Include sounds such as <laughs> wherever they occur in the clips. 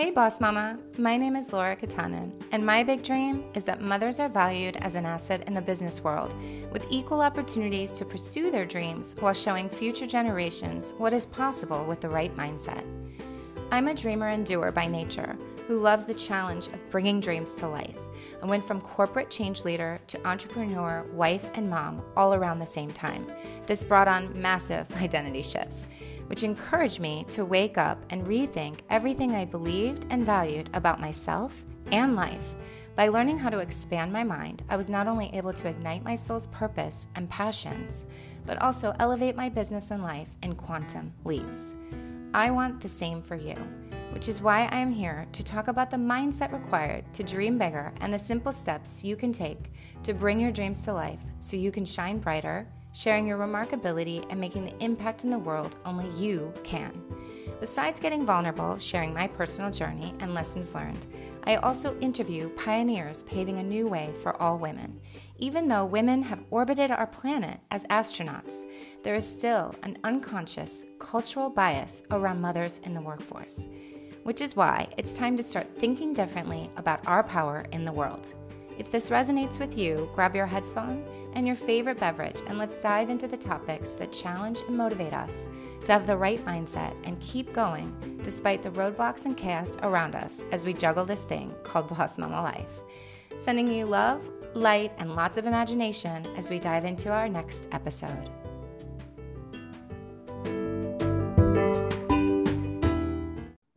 Hey, Boss Mama. My name is Laura Katanen, and my big dream is that mothers are valued as an asset in the business world with equal opportunities to pursue their dreams while showing future generations what is possible with the right mindset. I'm a dreamer and doer by nature who loves the challenge of bringing dreams to life. I went from corporate change leader to entrepreneur, wife, and mom all around the same time. This brought on massive <laughs> identity shifts which encouraged me to wake up and rethink everything I believed and valued about myself and life. By learning how to expand my mind, I was not only able to ignite my soul's purpose and passions, but also elevate my business and life in quantum leaps. I want the same for you, which is why I am here to talk about the mindset required to dream bigger and the simple steps you can take to bring your dreams to life so you can shine brighter sharing your remarkability and making the impact in the world only you can. Besides getting vulnerable, sharing my personal journey and lessons learned, I also interview pioneers paving a new way for all women. Even though women have orbited our planet as astronauts, there is still an unconscious cultural bias around mothers in the workforce, which is why it's time to start thinking differently about our power in the world. If this resonates with you, grab your headphone and your favorite beverage, and let's dive into the topics that challenge and motivate us to have the right mindset and keep going despite the roadblocks and chaos around us as we juggle this thing called Boss Mama Life. Sending you love, light, and lots of imagination as we dive into our next episode.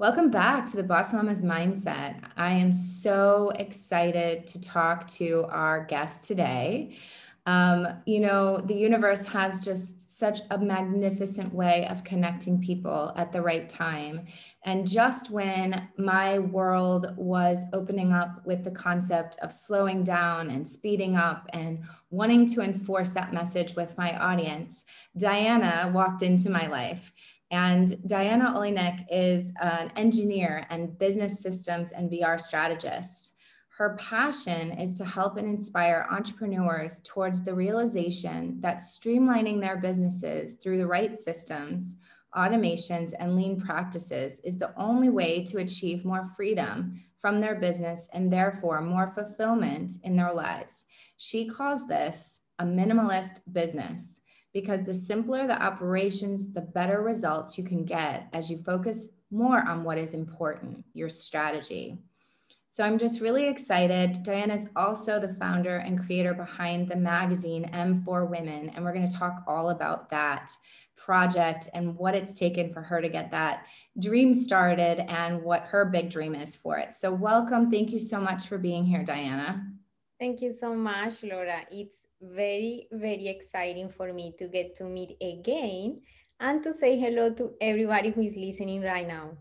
Welcome back to the Boss Mama's Mindset. I am so excited to talk to our guest today. Um, you know, the universe has just such a magnificent way of connecting people at the right time. And just when my world was opening up with the concept of slowing down and speeding up and wanting to enforce that message with my audience, Diana walked into my life. And Diana Oleynik is an engineer and business systems and VR strategist. Her passion is to help and inspire entrepreneurs towards the realization that streamlining their businesses through the right systems, automations, and lean practices is the only way to achieve more freedom from their business and therefore more fulfillment in their lives. She calls this a minimalist business because the simpler the operations, the better results you can get as you focus more on what is important, your strategy. So I'm just really excited. Diana is also the founder and creator behind the magazine M4 Women, and we're going to talk all about that project and what it's taken for her to get that dream started and what her big dream is for it. So welcome. Thank you so much for being here, Diana. Thank you so much, Laura. It's very, very exciting for me to get to meet again and to say hello to everybody who is listening right now.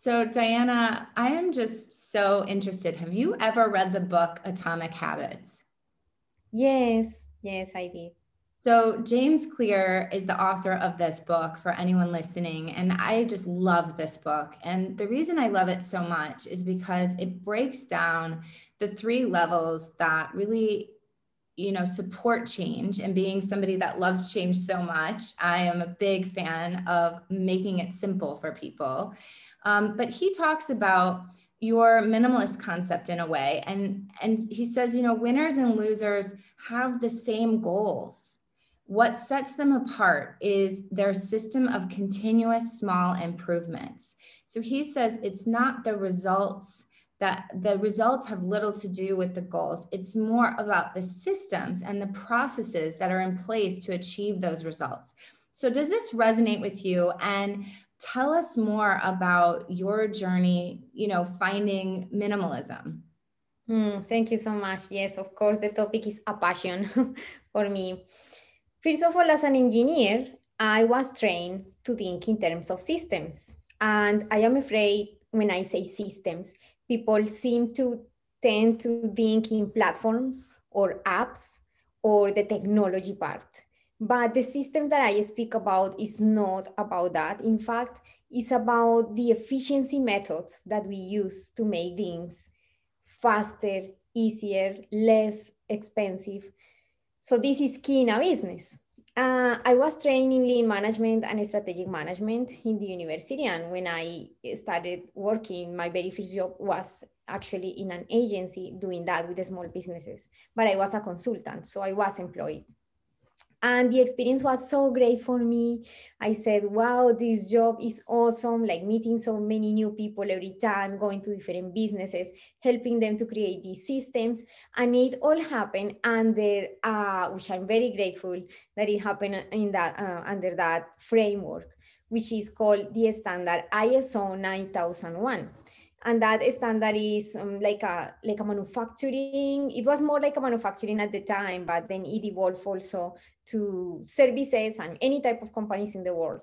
So, Diana, I am just so interested. Have you ever read the book Atomic Habits? Yes, yes, I did. So, James Clear is the author of this book for anyone listening. And I just love this book. And the reason I love it so much is because it breaks down the three levels that really you know support change and being somebody that loves change so much i am a big fan of making it simple for people um, but he talks about your minimalist concept in a way. And, and he says, you know, winners and losers have the same goals. What sets them apart is their system of continuous small improvements. So he says it's not the results that the results have little to do with the goals. It's more about the systems and the processes that are in place to achieve those results. So, does this resonate with you? And tell us more about your journey, you know, finding minimalism. Mm, thank you so much. Yes, of course, the topic is a passion <laughs> for me. First of all, as an engineer, I was trained to think in terms of systems. And I am afraid when I say systems, people seem to tend to think in platforms or apps or the technology part. But the systems that I speak about is not about that. In fact, it's about the efficiency methods that we use to make things faster, easier, less expensive. So this is key in a business. uh, I was trained in lean management and strategic management in the university. And when I started working, my very first job was actually in an agency doing that with the small businesses. But I was a consultant, so I was employed and the experience was so great for me. I said wow this job is awesome like meeting so many new people every time going to different businesses helping them to create these systems. And it all happened under uh, which i'm very grateful that it happened in that uh, under that framework which is called the standard iso 9001 and that standard is um, like a like a manufacturing. It was more like a manufacturing at the time but then it evolved also to services and any type of companies in the world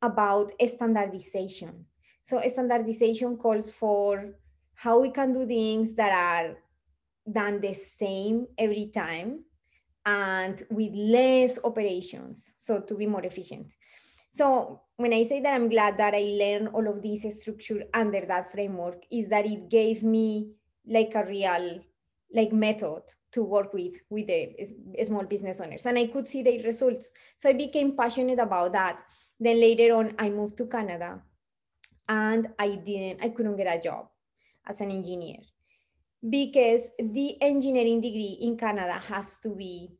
about standardization. So standardization calls for how we can do things that are done the same every time and with less operations so to be more efficient so when I say that I'm glad that I learned all of this structure under that framework, is that it gave me like a real like method to work with with the small business owners and i could see the results. So i became passionate about that. Then later on i moved to canada and i didn't i couldn't get a job as an engineer because the engineering degree in canada has to be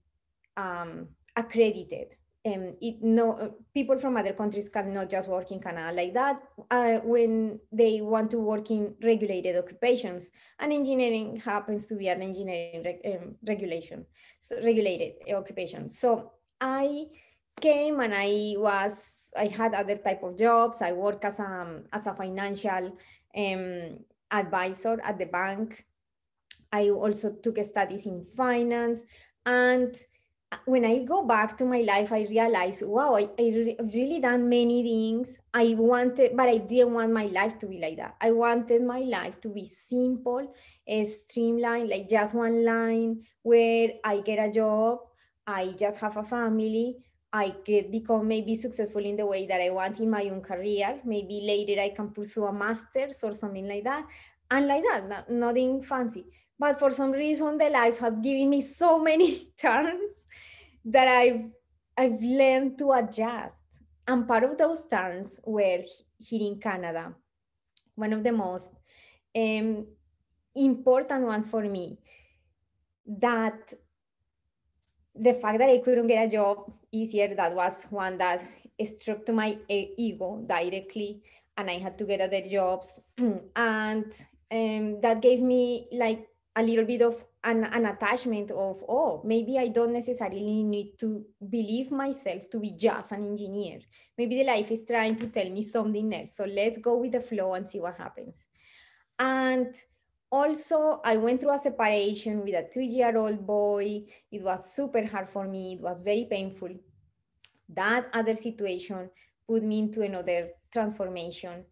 um, accredited um, it, no people from other countries cannot just work in Canada like that uh, when they want to work in regulated occupations. And engineering happens to be an engineering reg, um, regulation, so regulated occupation. So I came and I was I had other type of jobs. I work as a as a financial um, advisor at the bank. I also took studies in finance and when I go back to my life, I realize, wow, I, I really done many things. I wanted, but I didn't want my life to be like that. I wanted my life to be simple, eh, streamlined, like just one line where I get a job, I just have a family, I get become maybe successful in the way that I want in my own career. Maybe later I can pursue a master's or something like that. And like that, not, nothing fancy but for some reason the life has given me so many <laughs> turns that i've i've learned to adjust. And part of those turns were here in canada one of the most um, important ones for me that the fact that i couldn't get a job easier that was one that struck to my ego directly and i had to get other jobs. <clears throat> And um, that gave me like a little bit of an, an attachment of oh maybe i don't necessarily need to believe myself to be just an engineer. Maybe the life is trying to tell me something else. So let's go with the flow and see what happens. And also i went through a separation with a two year old boy. It was super hard for me. It was very painful. That other situation put me into another transformation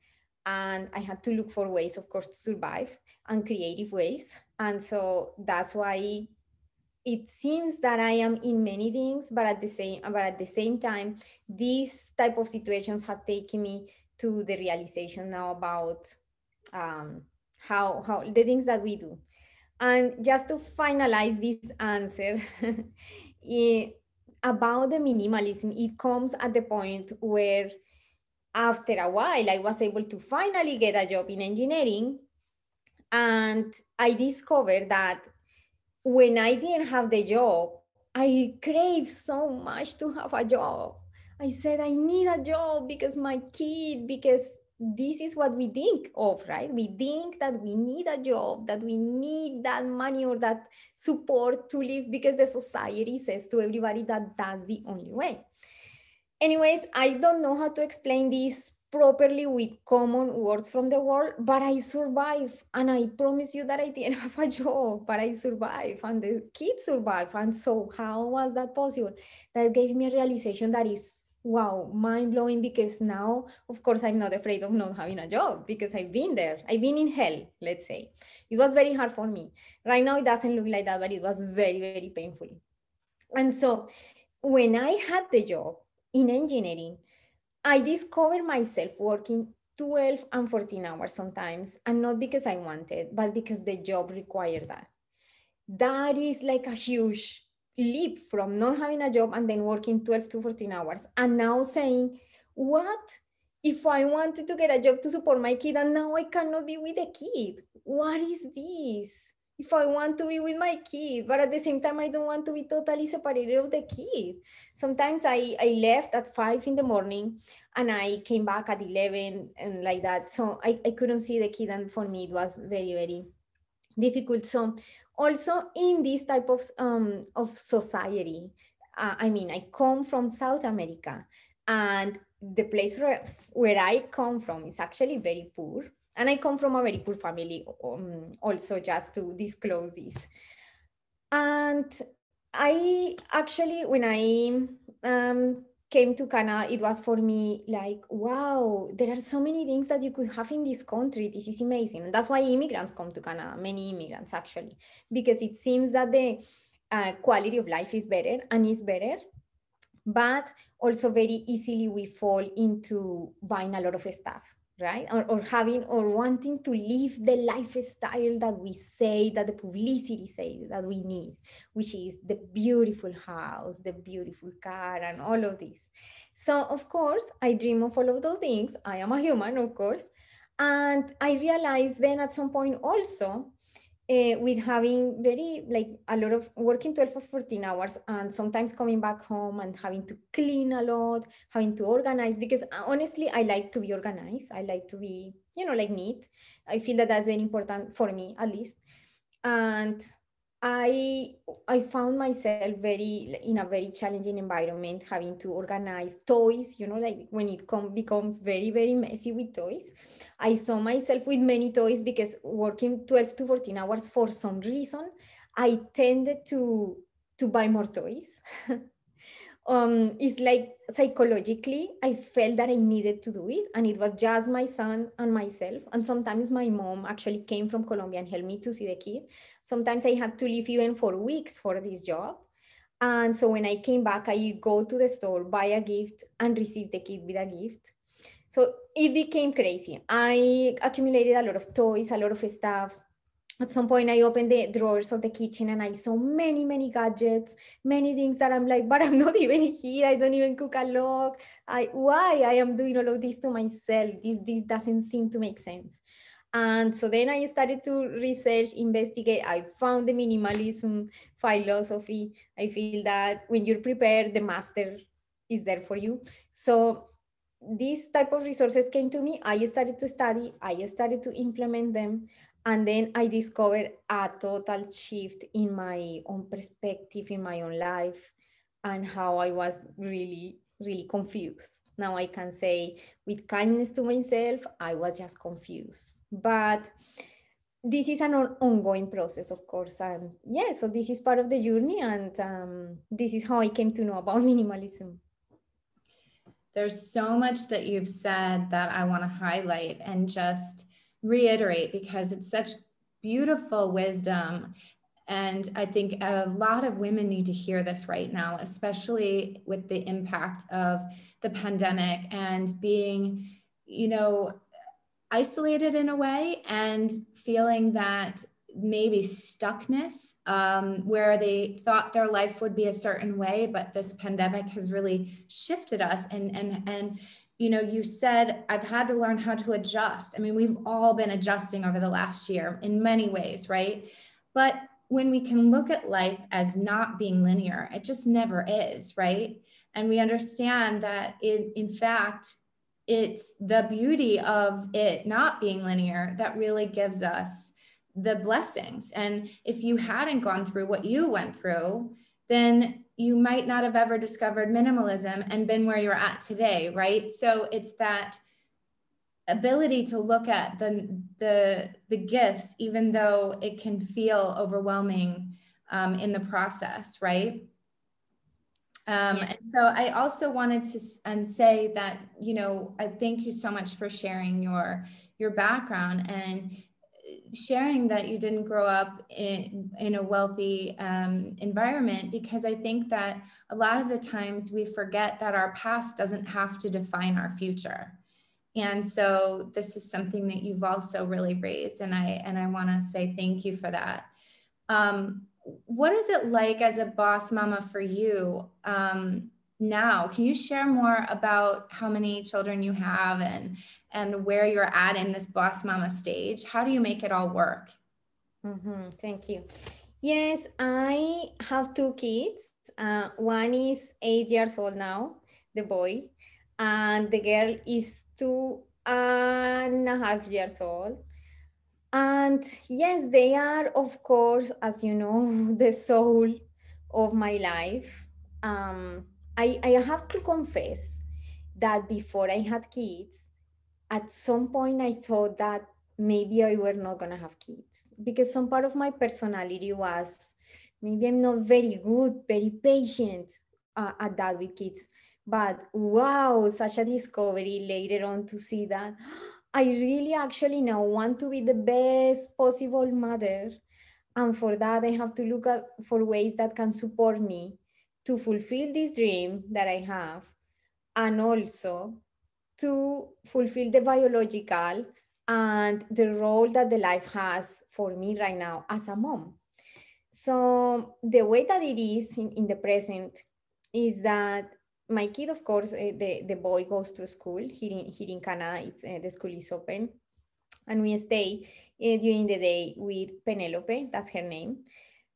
and i had to look for ways of course to survive and creative ways. And so that's why it seems that i am in many things but at the same but at the same time these type of situations have taken me to the realization now about um, how how the things that we do. And just to finalize this answer it, <laughs> about the minimalism it comes at the point where after a while, I was able to finally get a job in engineering. And I discovered that when I didn't have the job, I craved so much to have a job. I said, I need a job because my kid, because this is what we think of, right? We think that we need a job, that we need that money or that support to live because the society says to everybody that that's the only way anyways, I don't know how to explain this properly with common words from the world, but I survived. And I promise you that I didn't <laughs> have a job, but I survived and the kids survived. And so, how was that possible? That gave me a realization that is wow, mind blowing because now, of course, I'm not afraid of not having a job because I've been there. I've been in hell, let's say. It was very hard for me. Right now, it doesn't look like that, but it was very, very painful. And so, when I had the job, in engineering, I discovered myself working 12 and 14 hours sometimes, and not because I wanted, but because the job required that. That is like a huge leap from not having a job and then working 12 to 14 hours and now saying what? If i wanted to get a job to support my kid and now i cannot be with the kid. What is this if i want to be with my kid but at the same time i don't want to be totally separated of the kid. Sometimes i i left at 5 in the morning and i came back at 11 and like that. So i, I couldn't see the kid and for me it was very very difficult. So also in this type of um, of society uh, i mean i come from south america and the place where, where i come from is actually very poor and i come from a very poor family um, also just to disclose this and i actually when i um, came to Canada, it was for me like, wow, there are so many things that you could have in this country. This is amazing. And that's why immigrants come to Canada, many immigrants actually, because it seems that the uh, quality of life is better and is better. But also, very easily, we fall into buying a lot of stuff right? Or, or having or wanting to live the lifestyle that we say that the publicity says that we need which is the beautiful house the beautiful car and all of this. So of course i dream of all of those things. I am a human of course. And i realized then at some point also uh, with having very like a lot of working 12 or 14 hours and sometimes coming back home and having to clean a lot having to organize because uh, honestly i like to be organized. I like to be you know like neat. I feel that that's very important for me at least. And I I found myself very in a very challenging environment, having to organize toys. You know, like when it com- becomes very very messy with toys. I saw myself with many toys because working twelve to fourteen hours for some reason, I tended to to buy more toys. <laughs> um, it's like psychologically, I felt that I needed to do it, and it was just my son and myself. And sometimes my mom actually came from Colombia and helped me to see the kid Sometimes I had to leave even for weeks for this job. And so when I came back, I go to the store, buy a gift, and receive the kid with a gift. So it became crazy. I accumulated a lot of toys, a lot of stuff. At some point, I opened the drawers of the kitchen and I saw many, many gadgets, many things that I'm like, <laughs> but I'm not even here. I don't even cook a lot. I why I am doing all of this to myself? This this doesn't seem to make sense. And so then I started to research, investigate. I found the minimalism philosophy. I feel that when you're prepared, the master is there for you. So these type of resources came to me. I started to study. I started to implement them. And then I discovered a total shift in my own perspective, in my own life, and how I was really, really confused. Now I can say, with kindness to myself, I was just confused but this is an ongoing process of course and yeah so this is part of the journey and um, this is how i came to know about <laughs> minimalism there's so much that you've said that i want to highlight and just reiterate because it's such beautiful wisdom. And I think a lot of women need to hear this right now, especially with the impact of the pandemic and being, you know, isolated in a way and feeling that maybe stuckness um, where they thought their life would be a certain way but this pandemic has really shifted us and and and you know you said i've had to learn how to adjust. I mean we've all been adjusting over the last year in many ways right? But when we can look at life as not being linear it just never is right? And we understand that it in fact it's the beauty of it not being linear that really gives us the blessings. And if you hadn't gone through what you went through, then you might not have ever discovered minimalism and been where you're at today, right? So it's that ability to look at the the the gifts even though it can feel overwhelming um, in the process right um. And so I also wanted to and say that you know I thank you so much for sharing your your background and sharing that you didn't grow up in, in a wealthy um, environment because I think that a lot of the times we forget that our past doesn't have to define our future. And so this is something that you've also really raised, and I and I want to say thank you for that. Um, what is it like as a boss mama for you um, now? Can you share more about how many children you have and and where you're at in this boss mama stage? How do you make it all work? Mm-hmm. Thank you. Yes, I have two kids. Uh, one is eight years old now, the boy, and the girl is two and a half years old. And yes, they are, of course, as you know, <laughs> the soul of my life. Um, I, I have to confess that before I had kids, at some point I thought that maybe I were not gonna have kids because some part of my personality was maybe I'm not very good, very patient uh, at that with kids. But wow, such a discovery later on to see that <gasps> I really actually now want to be the best possible mother. And for that, I have to look at for ways that can support me to fulfill this dream that I have, and also to fulfill the biological and the role that the life has for me right now as a mom. So the way that it is in, in the present is that my kid, of course, uh, the, the boy goes to school here in, here in Canada. It's, uh, the school is open. And we stay uh, during the day with Penelope, that's her name.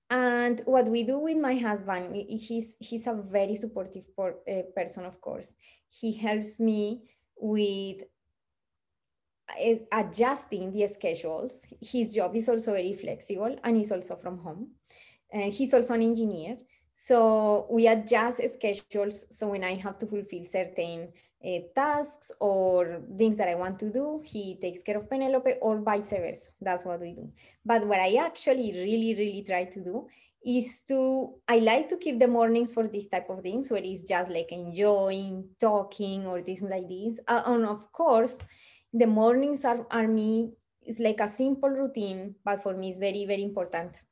And what we do with my husband, he's, he's a very supportive por, person, of course. He helps me with adjusting the schedules. His job is also very flexible and he's also from home. Uh, he's also an engineer. So we adjust schedules. So when I have to fulfill certain uh, tasks or things that I want to do, he takes care of Penelope or vice versa. That's what we do. But what I actually really, really try to do is to i like to keep the mornings for this type of things where it's just like enjoying talking or things like this. Uh, and of course the mornings are, are me it's like a simple routine but for me it's very very important.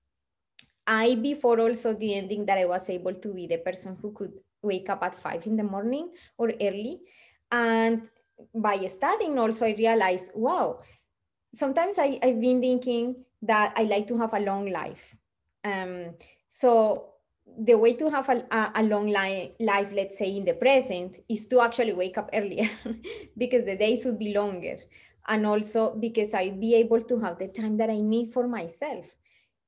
I before also the ending that i was able to be the person who could wake up at five in the morning or early. And by studying also i realized wow sometimes I, i've been thinking that i like to have a long life um, so the way to have a, a, long li- life, let's say in the present, is to actually wake up earlier <laughs> because the days would be longer. And also because I'd be able to have the time that I need for myself.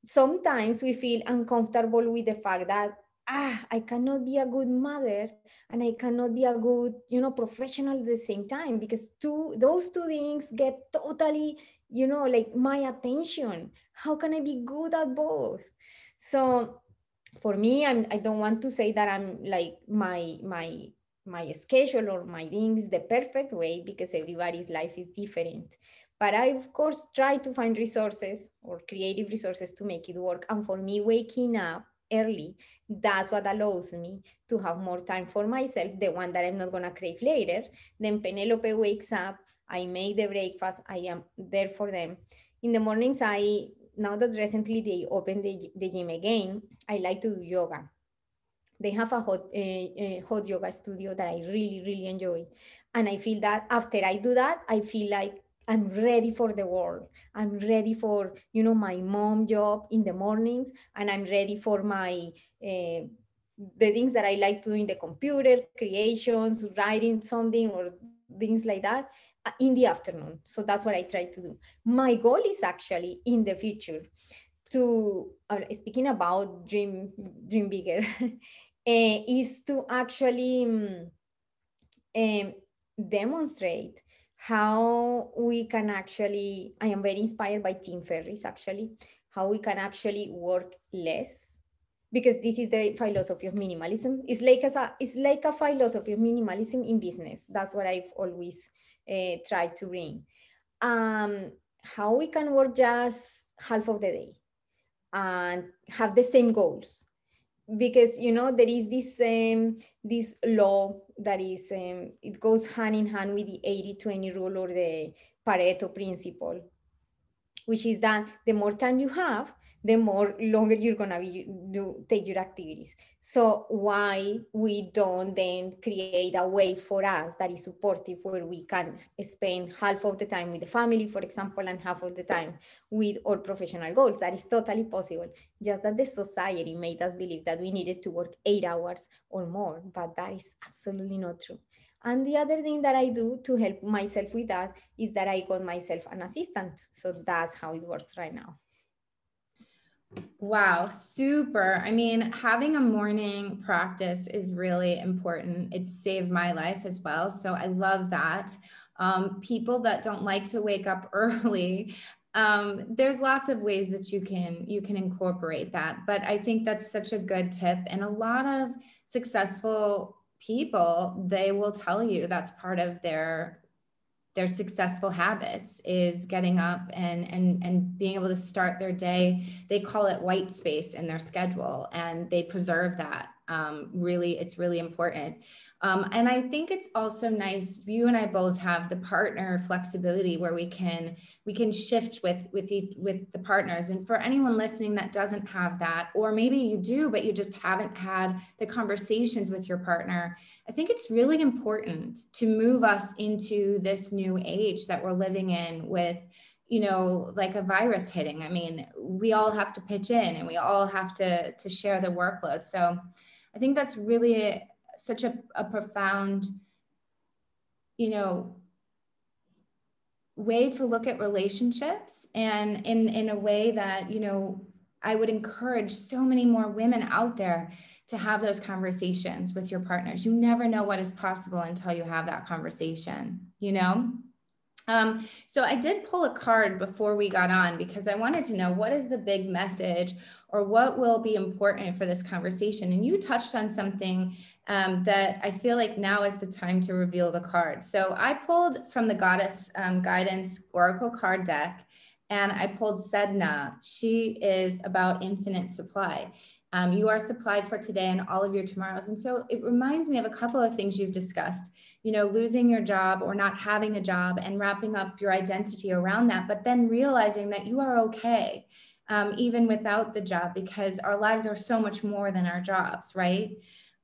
Sometimes we feel uncomfortable with the fact that, ah, I cannot be a good mother and I cannot be a good, you know, professional at the same time because two, those two things get totally you know like my attention. How can i be good at both? So for me I'm, i don't want to say that i'm like my my my schedule or my things the perfect way because everybody's life is different. But i of course try to find resources or creative resources to make it work. And for me waking up early that's what allows me to have more time for myself the one that i'm not going to crave later. Then penelope wakes up I make the breakfast. I am there for them. In the mornings, I now that recently they opened the, the gym again, I like to do yoga. They have a hot uh, hot yoga studio that I really really enjoy, and I feel that after I do that, I feel like I'm ready for the world. I'm ready for you know my mom job in the mornings, and I'm ready for my uh, the things that I like to do in the computer, creations, writing something or things like that in the afternoon. So that's what I try to do. My goal is actually in the future to uh, speaking about dream dream bigger uh, <laughs> is to actually um, um, demonstrate how we can actually i am very inspired by tim ferriss actually how we can actually work less because this is the philosophy of minimalism. It's like a it's like a philosophy of minimalism in business. That's what i've always uh, try to bring. Um, how we can work just half of the day and have the same goals. Because you know there is this um, this law that is um, it goes hand in hand with the 80-20 rule or the Pareto principle, which is that the more time you have, the more longer you're gonna be do take your activities. So why we don't then create a way for us that is supportive where we can spend half of the time with the family, for example, and half of the time with our professional goals. That is totally possible. Just that the society made us believe that we needed to work eight hours or more, but that is absolutely not true. And the other thing that I do to help myself with that is that I got myself an assistant. So that's how it works right now. Wow, super. I mean, having a morning practice is really important. It saved my life as well. So I love that. Um, people that don't like to wake up <laughs> early, um, there's lots of ways that you can you can incorporate that. But I think that's such a good tip. And a lot of successful people, they will tell you that's part of their their successful habits is getting up and and and being able to start their day. They call it white space in their schedule and they preserve that um, really it's really important. Um, and i think it's also nice you and i both have the partner flexibility where we can we can shift with with the, with the partners. And for anyone listening that doesn't have that or maybe you do but you just haven't had the conversations with your partner i think it's really important to move us into this new age that we're living in with you know like a virus hitting. I mean we all have to pitch in and we all have to to share the workload. So I think that's really such a, a profound, you know, way to look at relationships and in, in a way that, you know, I would encourage so many more women out there to have those conversations with your partners. You never know what is possible until you have that conversation, you know? Um, so I did pull a card before we got on because I wanted to know what is the big message or what will be important for this conversation. And you touched on something um, that I feel like now is the time to reveal the card. So I pulled from the Goddess um, Guidance Oracle card deck and I pulled Sedna. She is about infinite supply. Um, you are supplied for today and all of your tomorrows. And so it reminds me of a couple of things you've discussed, you know, losing your job or not having a job and wrapping up your identity around that, but then realizing that you are okay um, even without the job, because our lives are so much more than our jobs, right?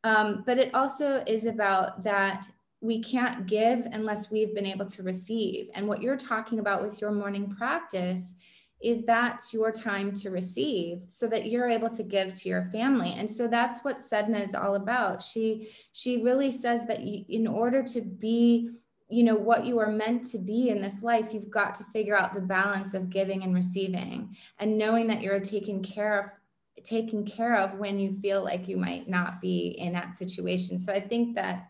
Um, but it also is about that we can't give unless we've been able to receive. And what you're talking about with your morning practice is that's your time to receive so that you're able to give to your family and so that's what sedna is all about she she really says that you, in order to be you know what you are meant to be in this life you've got to figure out the balance of giving and receiving and knowing that you're taken care of taken care of when you feel like you might not be in that situation. So i think that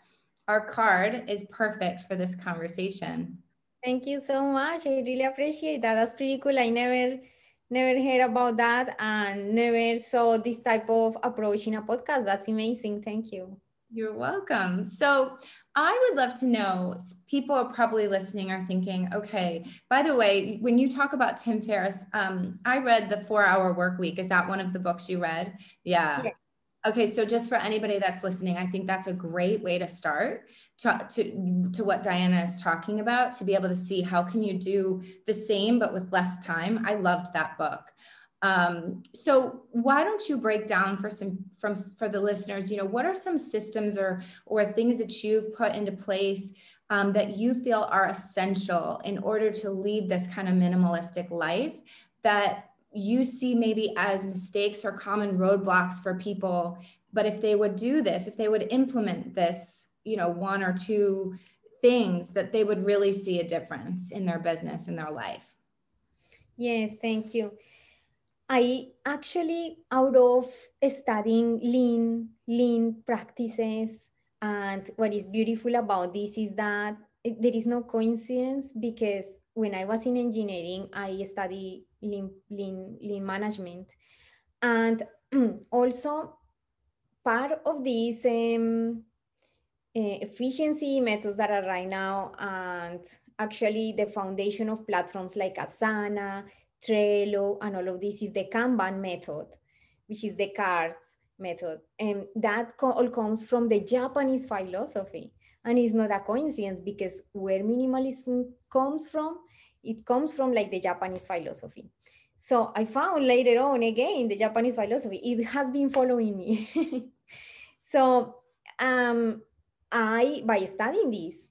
our card is perfect for this conversation. Thank you so much. I really appreciate that. That's pretty cool. I never never heard about that and never saw this type of approach in a podcast. That's amazing. Thank you. You're welcome. So, I would love to know people are probably listening are thinking, okay, by the way, when you talk about Tim Ferriss, um, I read The Four Hour Work Week. Is that one of the books you read? Yeah. yeah. Okay, so just for anybody that's listening, I think that's a great way to start to, to, to what Diana is talking about to be able to see how can you do the same but with less time. I loved that book. Um, so why don't you break down for some from for the listeners, you know, what are some systems or or things that you've put into place um, that you feel are essential in order to lead this kind of minimalistic life that you see maybe as mistakes or common roadblocks for people? But if they would do this if they would implement this you know one or two things that they would really see a difference in their business in their life. Yes thank you I actually, out of studying lean, lean practices, and what is beautiful about this is that it, there is no coincidence because when I was in engineering, I studied lean, lean, lean management. And <clears throat> also, part of these um, uh, efficiency methods that are right now, and actually the foundation of platforms like Asana, Trello, and all of this is the Kanban method, which is the cards method. And that co all comes from the Japanese philosophy. And it's not a coincidence because where minimalism comes from, it comes from like the Japanese philosophy. So I found later on again the Japanese philosophy. It has been following me. <laughs> so um, I, by studying this,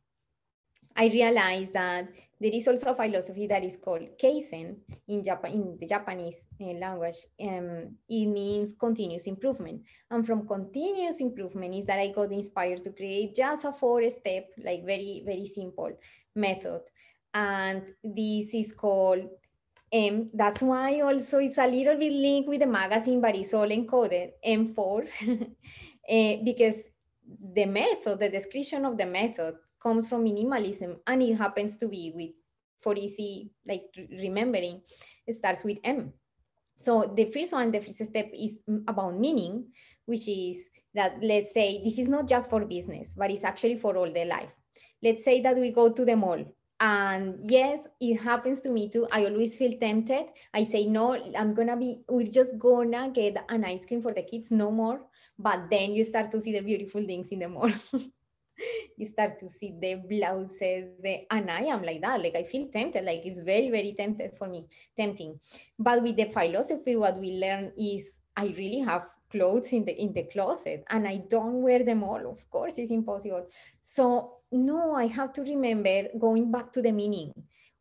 I realized that there is also a philosophy that is called Kaizen in in the Japanese uh, language. Um, it means continuous improvement, and from continuous improvement is that I got inspired to create just a four-step, like very very simple method, and this is called M. That's why also it's a little bit linked with the magazine, but it's all encoded M4, uh, <laughs> eh, because the method, the description of the method comes from minimalism and it happens to be with for easy like remembering it starts with m. So the first one the first step is about meaning which is that let's say this is not just for business but it's actually for all the life. Let's say that we go to the mall and yes it happens to me too. I always feel tempted. I say no i'm gonna be we're just gonna get an ice cream for the kids no more. But then you start to see the beautiful things in the mall <laughs> <laughs> you start to see the blouses the and i am like that. Like i feel tempted like it's very very tempted for me tempting. But with the philosophy what we learn is i really have clothes in the in the closet and i don't wear them all. Of course it's impossible. So no i have to remember going back to the meaning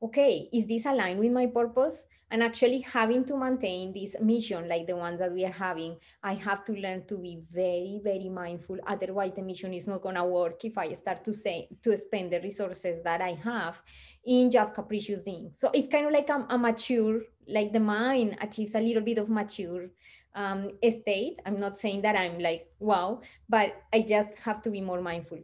okay, is this aligned with my purpose? And actually having to maintain this mission like the ones that we are having, I have to learn to be very, very mindful. Otherwise, the mission is not gonna work if I start to say to spend the resources that I have in just capricious things. So it's kind of like a, a mature, like the mind achieves a little bit of mature um, state. I'm not saying that I'm like wow, but I just have to be more mindful.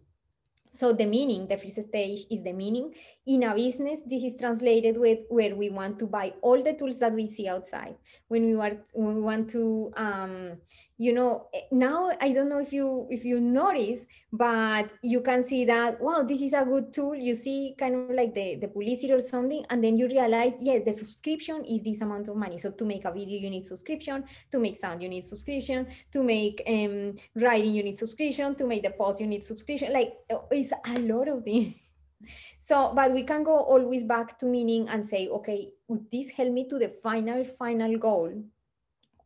So the meaning, the first stage is the meaning. In a business, this is translated with where we want to buy all the tools that we see outside. When we want, when we want to um, you know eh, now i don't know if you if you notice but you can see that wow this is a good tool. You see kind of like the the publicity or something and then you realize yes the subscription is this amount of money. So to make a video you need subscription. To make sound you need subscription. To make um writing you need subscription. To make the post you need subscription. Like uh, it's a lot of things so but we can go always back to meaning and say okay would this help me to the final final goal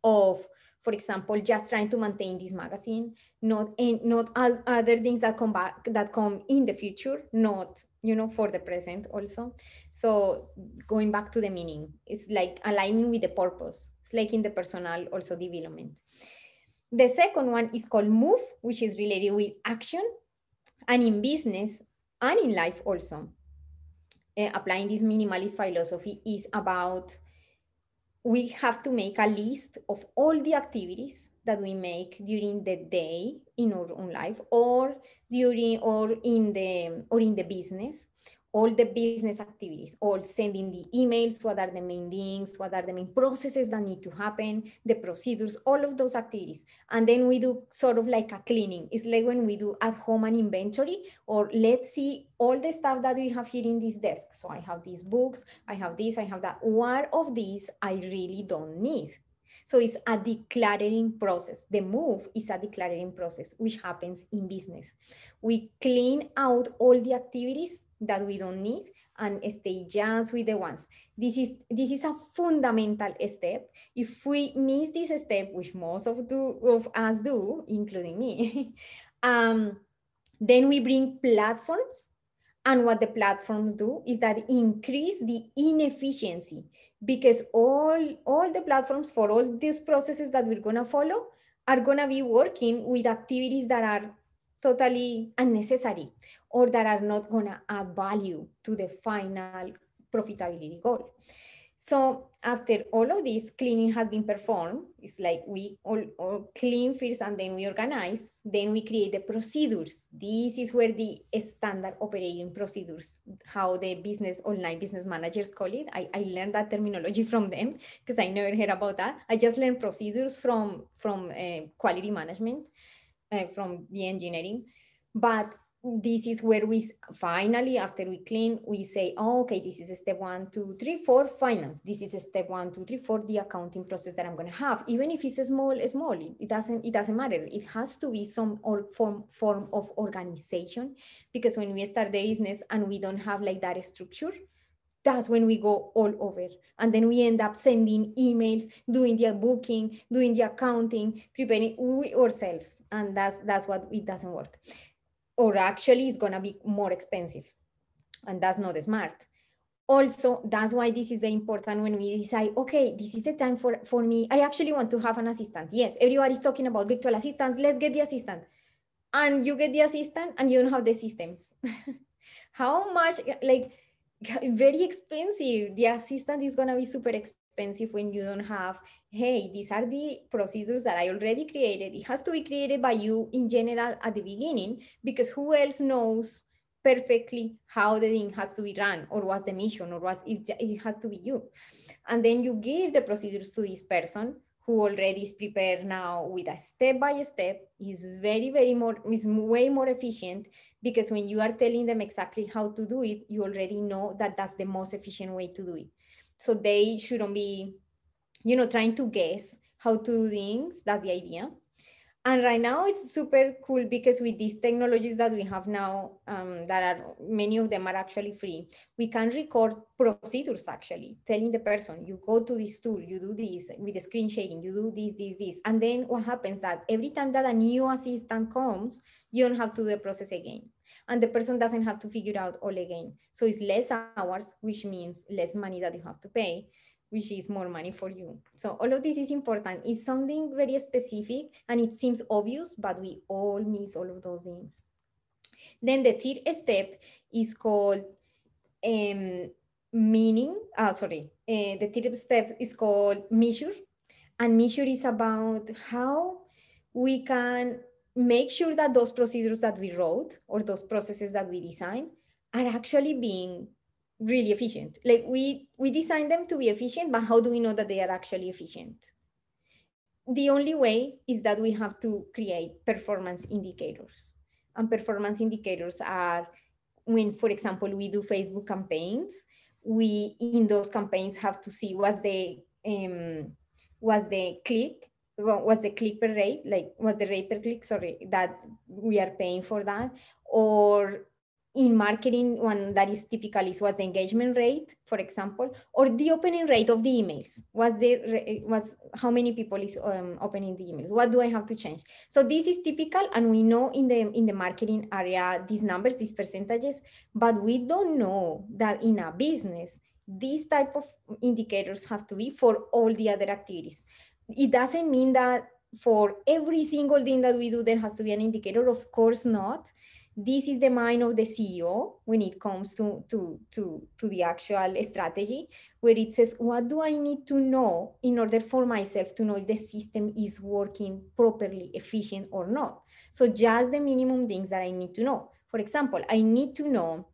of for example, just trying to maintain this magazine, not in, not other things that come back that come in the future, not you know for the present also. So going back to the meaning, it's like aligning with the purpose. It's like in the personal also development. The second one is called move, which is related with action, and in business and in life also. Uh, applying this minimalist philosophy is about we have to make a list of all the activities that we make during the day in our own life or during or in the or in the business all the business activities, all sending the emails, what are the main things, what are the main processes that need to happen, the procedures, all of those activities. And then we do sort of like a cleaning. It's like when we do at home an inventory, or let's see all the stuff that we have here in this desk. So I have these books, I have this, I have that. What of these I really don't need? So it's a declaring process. The move is a declaring process, which happens in business. We clean out all the activities that we don't need and stay just with the ones. This is this is a fundamental step. If we miss this step, which most of do of us do, including me, <laughs> um, then we bring platforms. And what the platforms do is that increase the inefficiency because all, all the platforms for all these processes that we're gonna follow are gonna be working with activities that are totally unnecessary or that are not going to add value to the final profitability goal. So after all of this cleaning has been performed, it's like we all, all, clean first and then we organize, then we create the procedures. This is where the standard operating procedures, how the business, online business managers call it. I, I learned that terminology from them because I never heard about that. I just learned procedures from, from uh, quality management, uh, from the engineering. But this is where we finally, after we clean, we say, oh, okay, this is step one, two, three, four, finance. This is step one, two, three, four, the accounting process that I'm going to have. Even if it's a small, small, it doesn't, it doesn't matter. It has to be some or form, form of organization because when we start the business and we don't have like that structure, that's when we go all over and then we end up sending emails doing the booking doing the accounting preparing we ourselves and that's that's what it doesn't work or actually it's going to be more expensive. And that's not smart. Also that's why this is very important when we decide okay this is the time for for me. I actually want to have an assistant. Yes everybody's talking about virtual assistants. Let's get the assistant. And you get the assistant and you don't have the systems. <laughs> How much like very expensive. The assistant is going to be super expensive when you don't have, hey, these are the procedures that I already created. It has to be created by you in general at the beginning because who else knows perfectly how the thing has to be run or what's the mission or what is it has to be you. And then you give the procedures to this person who already is prepared now with a step by step is very, very more, is way more efficient because when you are telling them exactly how to do it, you already know that that's the most efficient way to do it. So they shouldn't be, you know, trying to guess how to do things. That's the idea and right now it's super cool because with these technologies that we have now um, that are many of them are actually free we can record procedures actually telling the person you go to this tool you do this with the screen sharing you do this this this. And then what happens that every time that a new assistant comes you don't have to do the process again. And the person doesn't have to figure out all again. So it's less hours which means less money that you have to pay which is more money for you. So all of this is important. It's something very specific and it seems obvious, but we all miss all of those things. Then the third step is called um, meaning, uh, sorry, uh, the third step is called measure. And measure is about how we can make sure that those procedures that we wrote or those processes that we design are actually being really efficient. Like we we design them to be efficient, but how do we know that they are actually efficient? The only way is that we have to create performance indicators. And performance indicators are when, for example, we do Facebook campaigns, we in those campaigns have to see what's the um, was the click was the click per rate like was the rate per click sorry that we are paying for that or in marketing one that is typical is what's the engagement rate for example or the opening rate of the emails. What's the was how many people is um, opening the emails? What do i have to change? So this is typical and we know in the in the marketing area these numbers these percentages but we don't know that in a business these type of indicators have to be for all the other activities. It doesn't mean that for every single thing that we do there has to be an indicator of course not this is the mind of the CEO when it comes to, to, to, to the actual strategy, where it says, what do I need to know in order for myself to know if the system is working properly, efficient or not? So just the minimum things that I need to know. For example, I need to know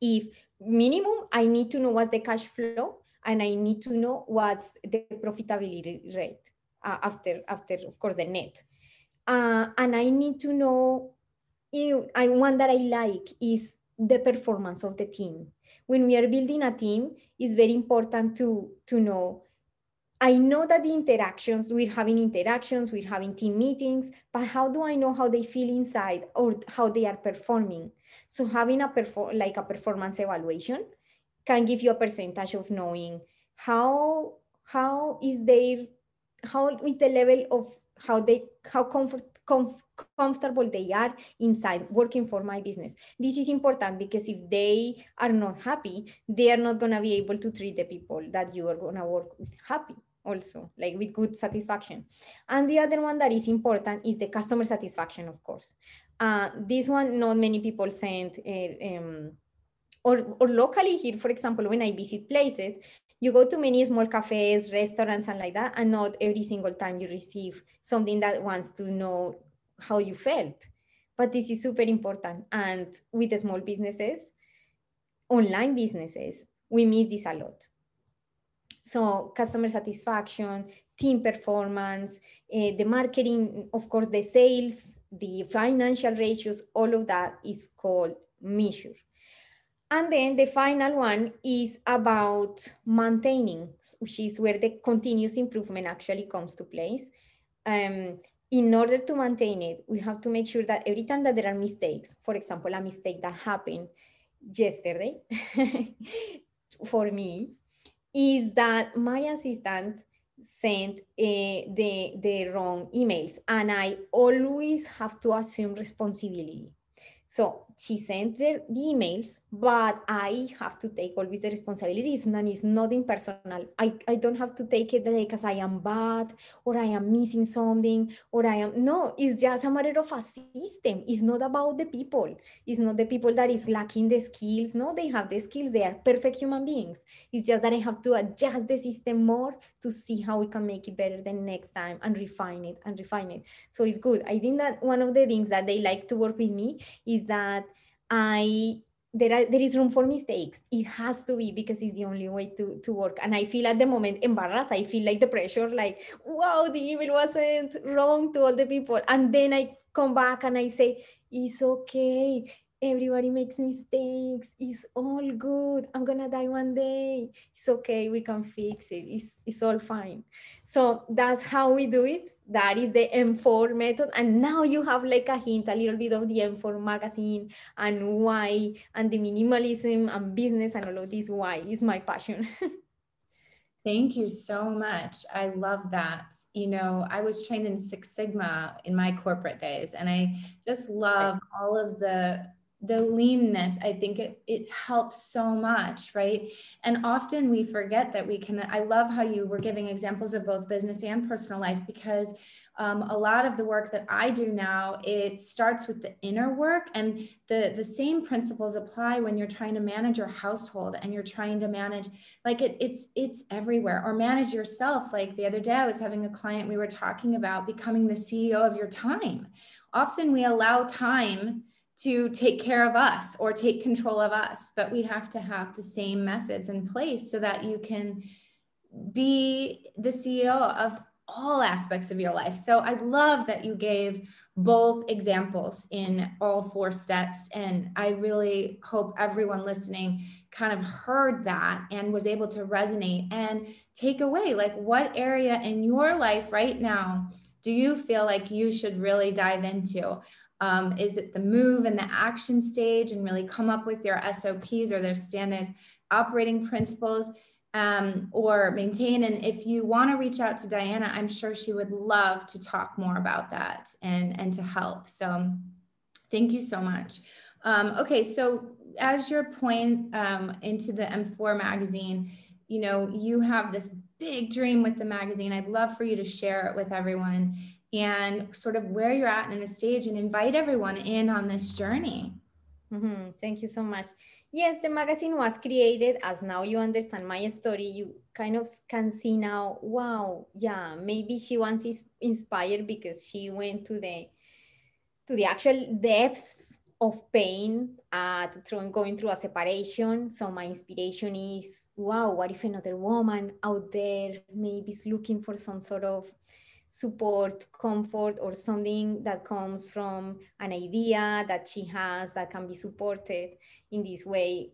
if minimum, I need to know what's the cash flow and I need to know what's the profitability rate uh, after, after, of course, the net. Uh, and I need to know I, one that I like is the performance of the team. When we are building a team, it's very important to, to know I know that the interactions, we're having interactions, we're having team meetings, but how do I know how they feel inside or how they are performing? So having a perform like a performance evaluation can give you a percentage of knowing how how is their how is the level of how they how comfort com, comfortable they are inside working for my business. This is important because if they are not happy, they are not going to be able to treat the people that you are going to work with happy also like with good satisfaction and the other one that is important is the customer satisfaction of course uh, this one not many people send uh, um, or, or locally here for example when i visit places you go to many small cafes restaurants and like that and not every single time you receive something that wants to know how you felt. But this is super important. And with the small businesses, online businesses, we miss this a lot. So customer satisfaction, team performance, uh, the marketing, of course, the sales, the financial ratios, all of that is called measure. And then the final one is about maintaining, which is where the continuous improvement actually comes to place. Um, in order to maintain it, we have to make sure that every time that there are mistakes, for example, a mistake that happened yesterday, <laughs> for me is that my assistant sent uh, the the wrong emails and i always have to assume responsibility so she sent the, the emails, but I have to take always the responsibilities and it's nothing personal. I, I don't have to take it like because I am bad or I am missing something or I am, no, it's just a matter of a system. It's not about the people. It's not the people that is lacking the skills. No, they have the skills. They are perfect human beings. It's just that I have to adjust the system more to see how we can make it better the next time and refine it and refine it. So it's good. I think that one of the things that they like to work with me is that I there are, there is room for mistakes. It has to be because it's the only way to, to work. And I feel at the moment embarrassed. I feel like the pressure, like, wow, the email wasn't wrong to all the people. And then I come back and I say, it's okay everybody makes mistakes. It's all good. I'm gonna die one day. It's okay. We can fix it. It's, it's all fine. So that's how we do it. That is the m4 method. And now you have like a hint a little bit of the m4 magazine and why and the minimalism and business and all of this why is my passion. <laughs> Thank you so much. I love that. You know, I was trained in Six Sigma in my corporate days, and I just love all of the the leanness i think it, it helps so much right? And often we forget that we can i love how you were giving examples of both business and personal life because um, a lot of the work that i do now it starts with the inner work and the the same principles apply when you're trying to manage your household and you're trying to manage like it, it's it's everywhere. Or manage yourself. Like the other day i was having a client we were talking about becoming the ceo of your time. Often we allow time to take care of us or take control of us, but we have to have the same methods in place so that you can be the CEO of all aspects of your life. So I love that you gave both examples in all four steps. And I really hope everyone listening kind of heard that and was able to resonate and take away like what area in your life right now do you feel like you should really dive into? Um, is it the move and the action stage and really come up with your SOPs or their standard operating principles um, or maintain? And if you want to reach out to Diana, I'm sure she would love to talk more about that and, and to help. So thank you so much. Um, okay, so as your point um, into the M4 magazine, you know, you have this big dream with the magazine. I'd love for you to share it with everyone and sort of where you're at in the stage and invite everyone in on this journey. Mm-hmm. Thank you so much. Yes, the magazine was created as now you understand my story. You kind of can see now, wow, yeah, maybe she once is inspired because she went to the to the actual depths of pain at going through a separation. So my inspiration is, wow, what if another woman out there maybe is looking for some sort of support, comfort, or something that comes from an idea that she has that can be supported in this way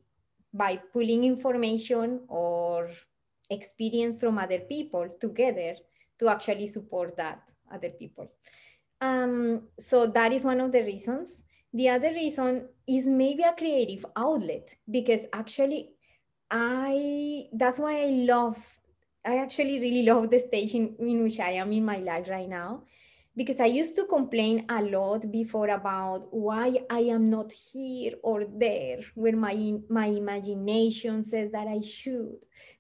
by pulling information or experience from other people together to actually support that other people. Um, so that is one of the reasons. The other reason is maybe a creative outlet because actually I that's why I love I actually really love the stage in, in which I am in my life right now because I used to complain a lot before about why I am not here or there where my my imagination says that I should.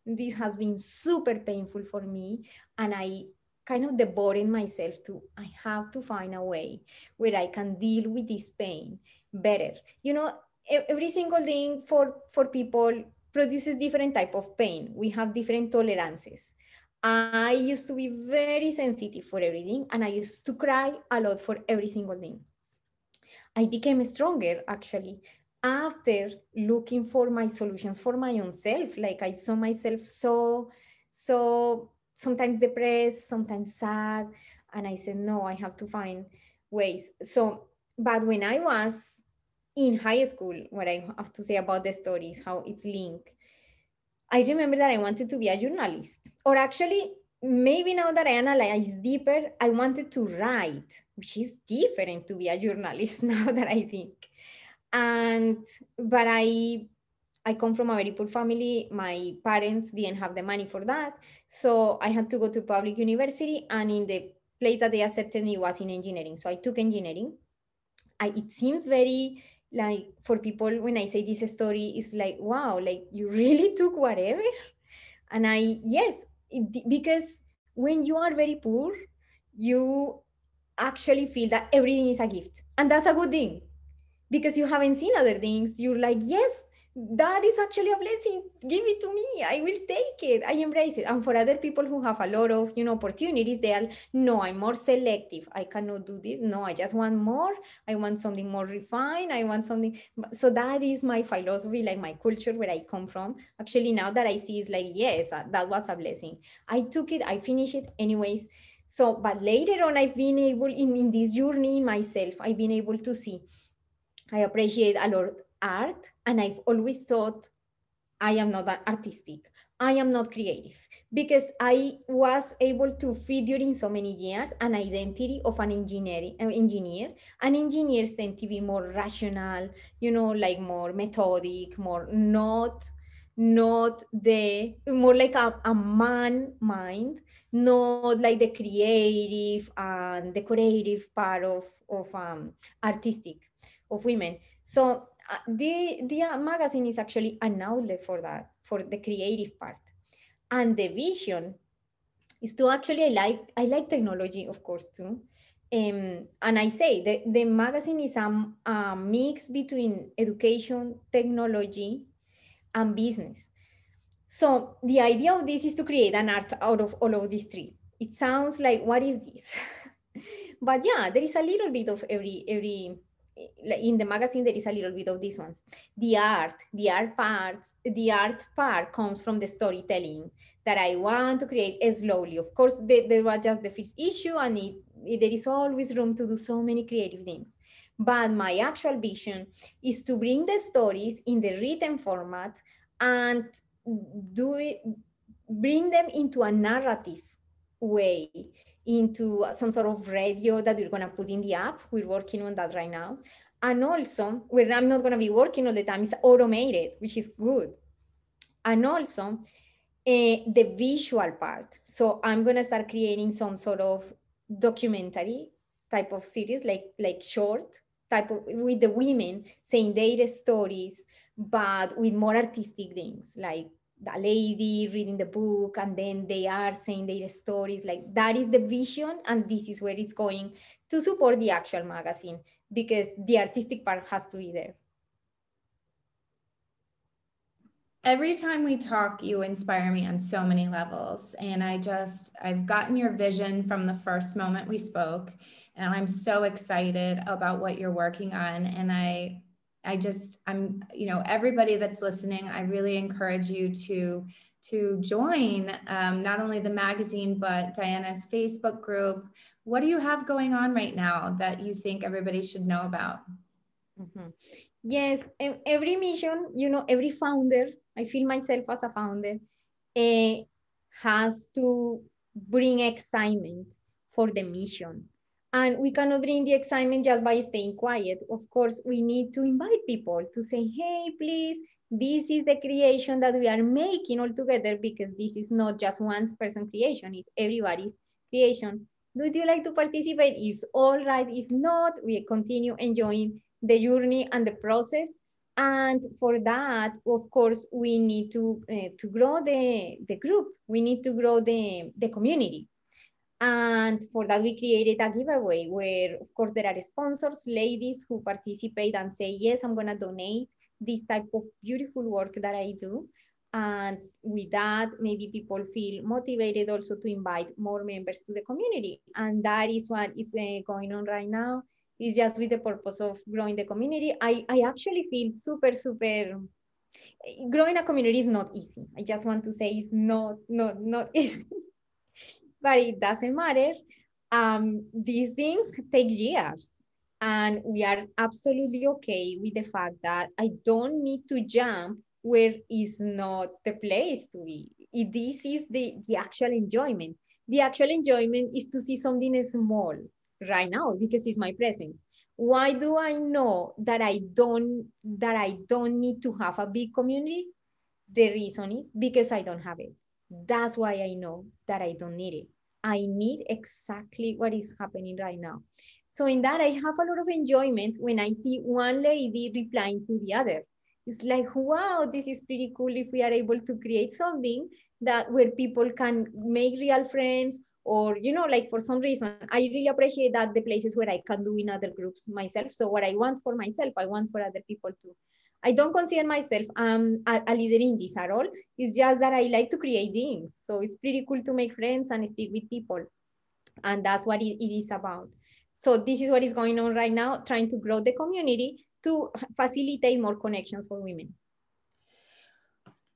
This has been super painful for me and I kind of devoted myself to I have to find a way where I can deal with this pain better. You know, every single thing for for people produces different type of pain. We have different tolerances. I used to be very sensitive for everything and I used to cry a lot for every single thing. I became stronger actually after looking for my solutions for my own self. Like I saw myself so, so sometimes depressed, sometimes sad. And I said, no, I have to find ways. So, but when I was in high school, what I have to say about the stories, how it's linked, I remember that I wanted to be a journalist. Or actually, maybe now that I analyze deeper, I wanted to write, which is different to be a journalist <laughs> now that I think. And but I I come from a very poor family. My parents didn't have the money for that. So I had to go to public university. And in the place that they accepted me was in engineering. So I took engineering. I, it seems very like for people when I say this story, it's like, wow, like you <laughs> really took whatever. And I, yes, it, because when you are very poor, you actually feel that everything is a gift. And that's a good thing because you haven't seen other things. You're like, yes, that is actually a blessing. Give it to me. I will take it. I embrace it. And for other people who have a lot of you know opportunities they are no i'm more selective. I cannot do this. No i just want more. I want something more refined. I want something. So that is my philosophy like my culture where i come from. Actually now that i see is like yes uh, that was a blessing. I took it. I finished it anyways. So but later on i've been able in, in this journey myself i've been able to see i appreciate a lot art and I've always thought I am not artistic. I am not creative because I was able to feed during so many years an identity of an engineer. An engineer. And engineers tend to be more rational, you know, like more methodic, more not not the more like a, a man mind, not like the creative and the creative part of of um, artistic of women. So uh, the the magazine is actually an outlet for that for the creative part. And the vision is to actually i like i like technology of course too. Um, and i say the, the magazine is a, a mix between education technology and business. So the idea of this is to create an art out of all of these three. It sounds like what is this? <laughs> But yeah there is a little bit of every every in the magazine there is a little bit of these ones the art the art parts the art part comes from the storytelling that i want to create slowly. Of course there, was just the first issue and it, it, there is always room to do so many creative things. But my actual vision is to bring the stories in the written format and do it bring them into a narrative way into some sort of radio that we're going to put in the app. We're working on that right now. And also, where I'm not going to be working all the time, it's automated, which is good. And also, uh, the visual part. So I'm going to start creating some sort of documentary type of series, like like short type of with the women saying their stories, but with more artistic things like the lady reading the book and then they are saying their stories like that is the vision and this is where it's going to support the actual magazine because the artistic part has to be there. Every time we talk you inspire me on so many levels and i just i've gotten your vision from the first moment we spoke and i'm so excited about what you're working on and i I just, I'm, you know, everybody that's listening, I really encourage you to to join um, not only the magazine but Diana's Facebook group. What do you have going on right now that you think everybody should know about? Mm-hmm. Yes, every mission, you know, every founder, I feel myself as a founder, uh, has to bring excitement for the mission and we cannot bring the excitement just by staying quiet. Of course, we need to invite people to say, hey, please, this is the creation that we are making all together because this is not just one person creation, it's everybody's creation. Would you like to participate? Is all right. If not, we continue enjoying the journey and the process. And for that, of course, we need to, uh, to grow the, the group. We need to grow the, the community. And for that, we created a giveaway where, of course, there are sponsors, ladies who participate and say, yes, I'm going to donate this type of beautiful work that I do. And with that, maybe people feel motivated also to invite more members to the community. And that is what is uh, going on right now. It's just with the purpose of growing the community. I, I actually feel super, super growing a community is not easy. I just want to say it's not, not, not <laughs> easy but it doesn't matter. Um, these things take years. And we are absolutely okay with the fact that I don't need to jump where is not the place to be. This is the, the actual enjoyment. The actual enjoyment is to see something small right now because it's my present. Why do I know that I don't that I don't need to have a big community? The reason is because I don't have it. That's why I know that I don't need it. I need exactly what is happening right now. So in that, I have a lot of enjoyment when I see one lady replying to the other. It's like, wow, this is pretty cool if we are able to create something that where people can make real friends or you know like for some reason i really appreciate that the places where i can do in other groups myself so what i want for myself i want for other people too i don't consider myself um, a, a leader in this at all. It's just that i like to create things. So it's pretty cool to make friends and speak with people. And that's what it, it is about. So this is what is going on right now trying to grow the community to facilitate more connections for women.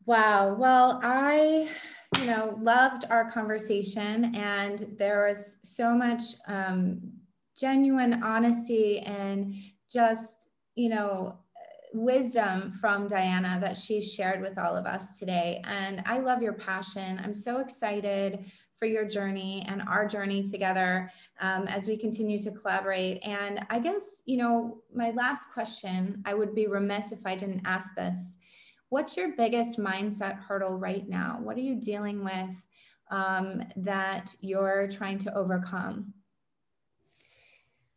Wow. Well, I, you know, loved our conversation, and there was so much um, genuine honesty and just, you know, wisdom from Diana that she shared with all of us today. And I love your passion. I'm so excited for your journey and our journey together um, as we continue to collaborate. And I guess, you know, my last question, I would be remiss if I didn't ask this what's your biggest mindset hurdle right now? What are you dealing with um, that you're trying to overcome?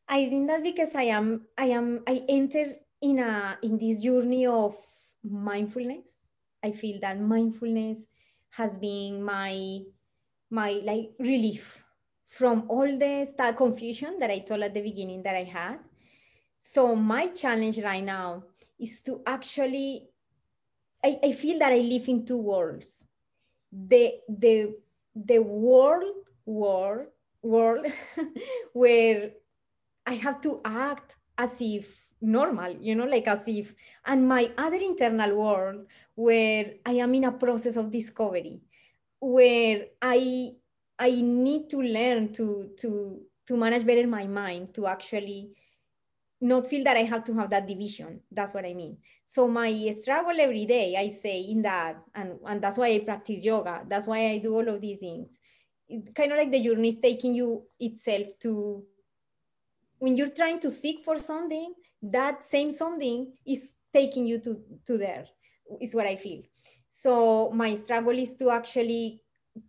I think that because I am, I am, I enter in a in this journey of mindfulness. I feel that mindfulness has been my my like relief from all the confusion that I told at the beginning that I had. So my challenge right now is to actually I, I feel that I live in two worlds. The the the world world world <laughs> where I have to act as if normal, you know, like as if, and my other internal world where I am in a process of discovery, where I I need to learn to to to manage better my mind to actually not feel that I have to have that division. That's what I mean. So my struggle every day, I say in that, and, and that's why I practice yoga. That's why I do all of these things. It, kind of like the journey is taking you itself to, when you're trying to seek for something, that same something is taking you to, to there, is what I feel. So my struggle is to actually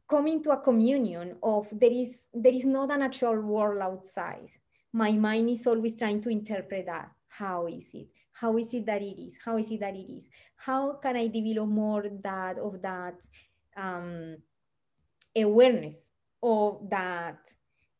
come into a communion of there is there is not an actual world outside my mind is always trying to interpret that. How is it? How is it that it is? How is it that it is? How can I develop more that of that um, awareness of that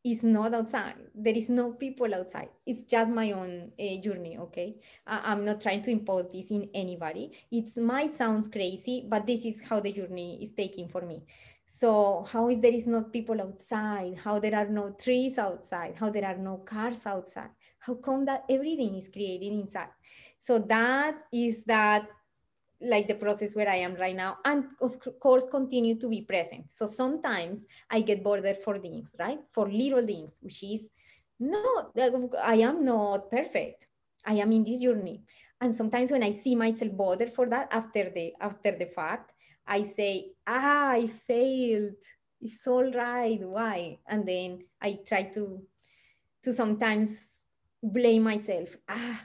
is not outside. There is no people outside. It's just my own uh, journey. Okay, I- am not trying to impose this in anybody. It might sound crazy, but this is how the journey is taking for me. So how is there is not people outside? How there are no trees outside? How there are no cars outside? How come that everything is created inside? So that is that like the process where I am right now, and of course continue to be present. So sometimes I get bothered for things, right? For little things, which is no, I am not perfect. I am in this journey. And sometimes when I see myself bothered for that after the after the fact, I say, ah, I failed. It's all right. Why? And then I try to to sometimes blame myself. Ah,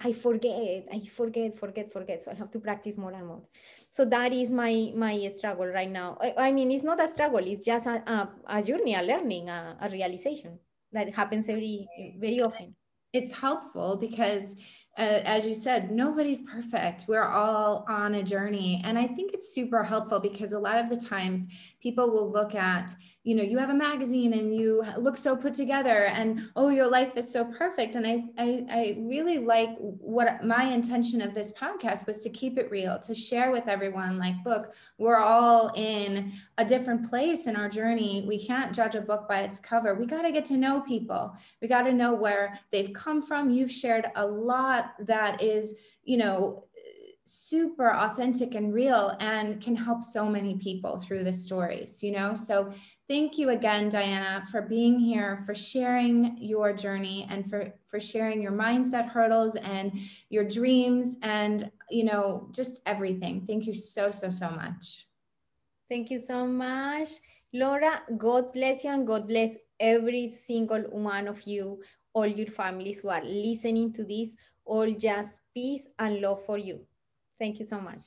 I forget, I forget, forget, forget. So I have to practice more and more. So that is my my struggle right now. I, I mean, it's not a struggle. It's just a, a, a journey, a learning, a, a realization that happens every very often. It's helpful because Uh, as you said, nobody's perfect. We're all on a journey. And I think it's super helpful because a lot of the times people will look at, you know, you have a magazine and you look so put together and, oh, your life is so perfect. And I, I, I really like what my intention of this podcast was to keep it real, to share with everyone, like, look, we're all in a different place in our journey. We can't judge a book by its cover. We got to get to know people. We got to know where they've come from. You've shared a lot that is, you know, super authentic and real and can help so many people through the stories, you know? So thank you again, Diana, for being here, for sharing your journey and for, for sharing your mindset hurdles and your dreams and, you know, just everything. Thank you so, so, so much. Thank you so much. Laura, God bless you and God bless every single one of you all your families who are listening to this, all just peace and love for you. Thank you so much.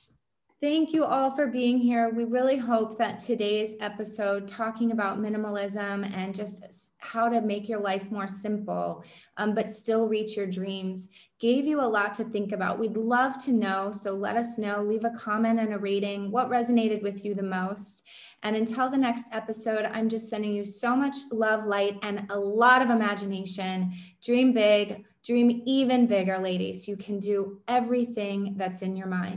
Thank you all for being here. We really hope that today's episode, talking about minimalism and just how to make your life more simple, um, but still reach your dreams, gave you a lot to think about. We'd love to know. So let us know. Leave a comment and a rating. What resonated with you the most? And until the next episode, I'm just sending you so much love, light, and a lot of imagination. Dream big, dream even bigger, ladies. You can do everything that's in your mind.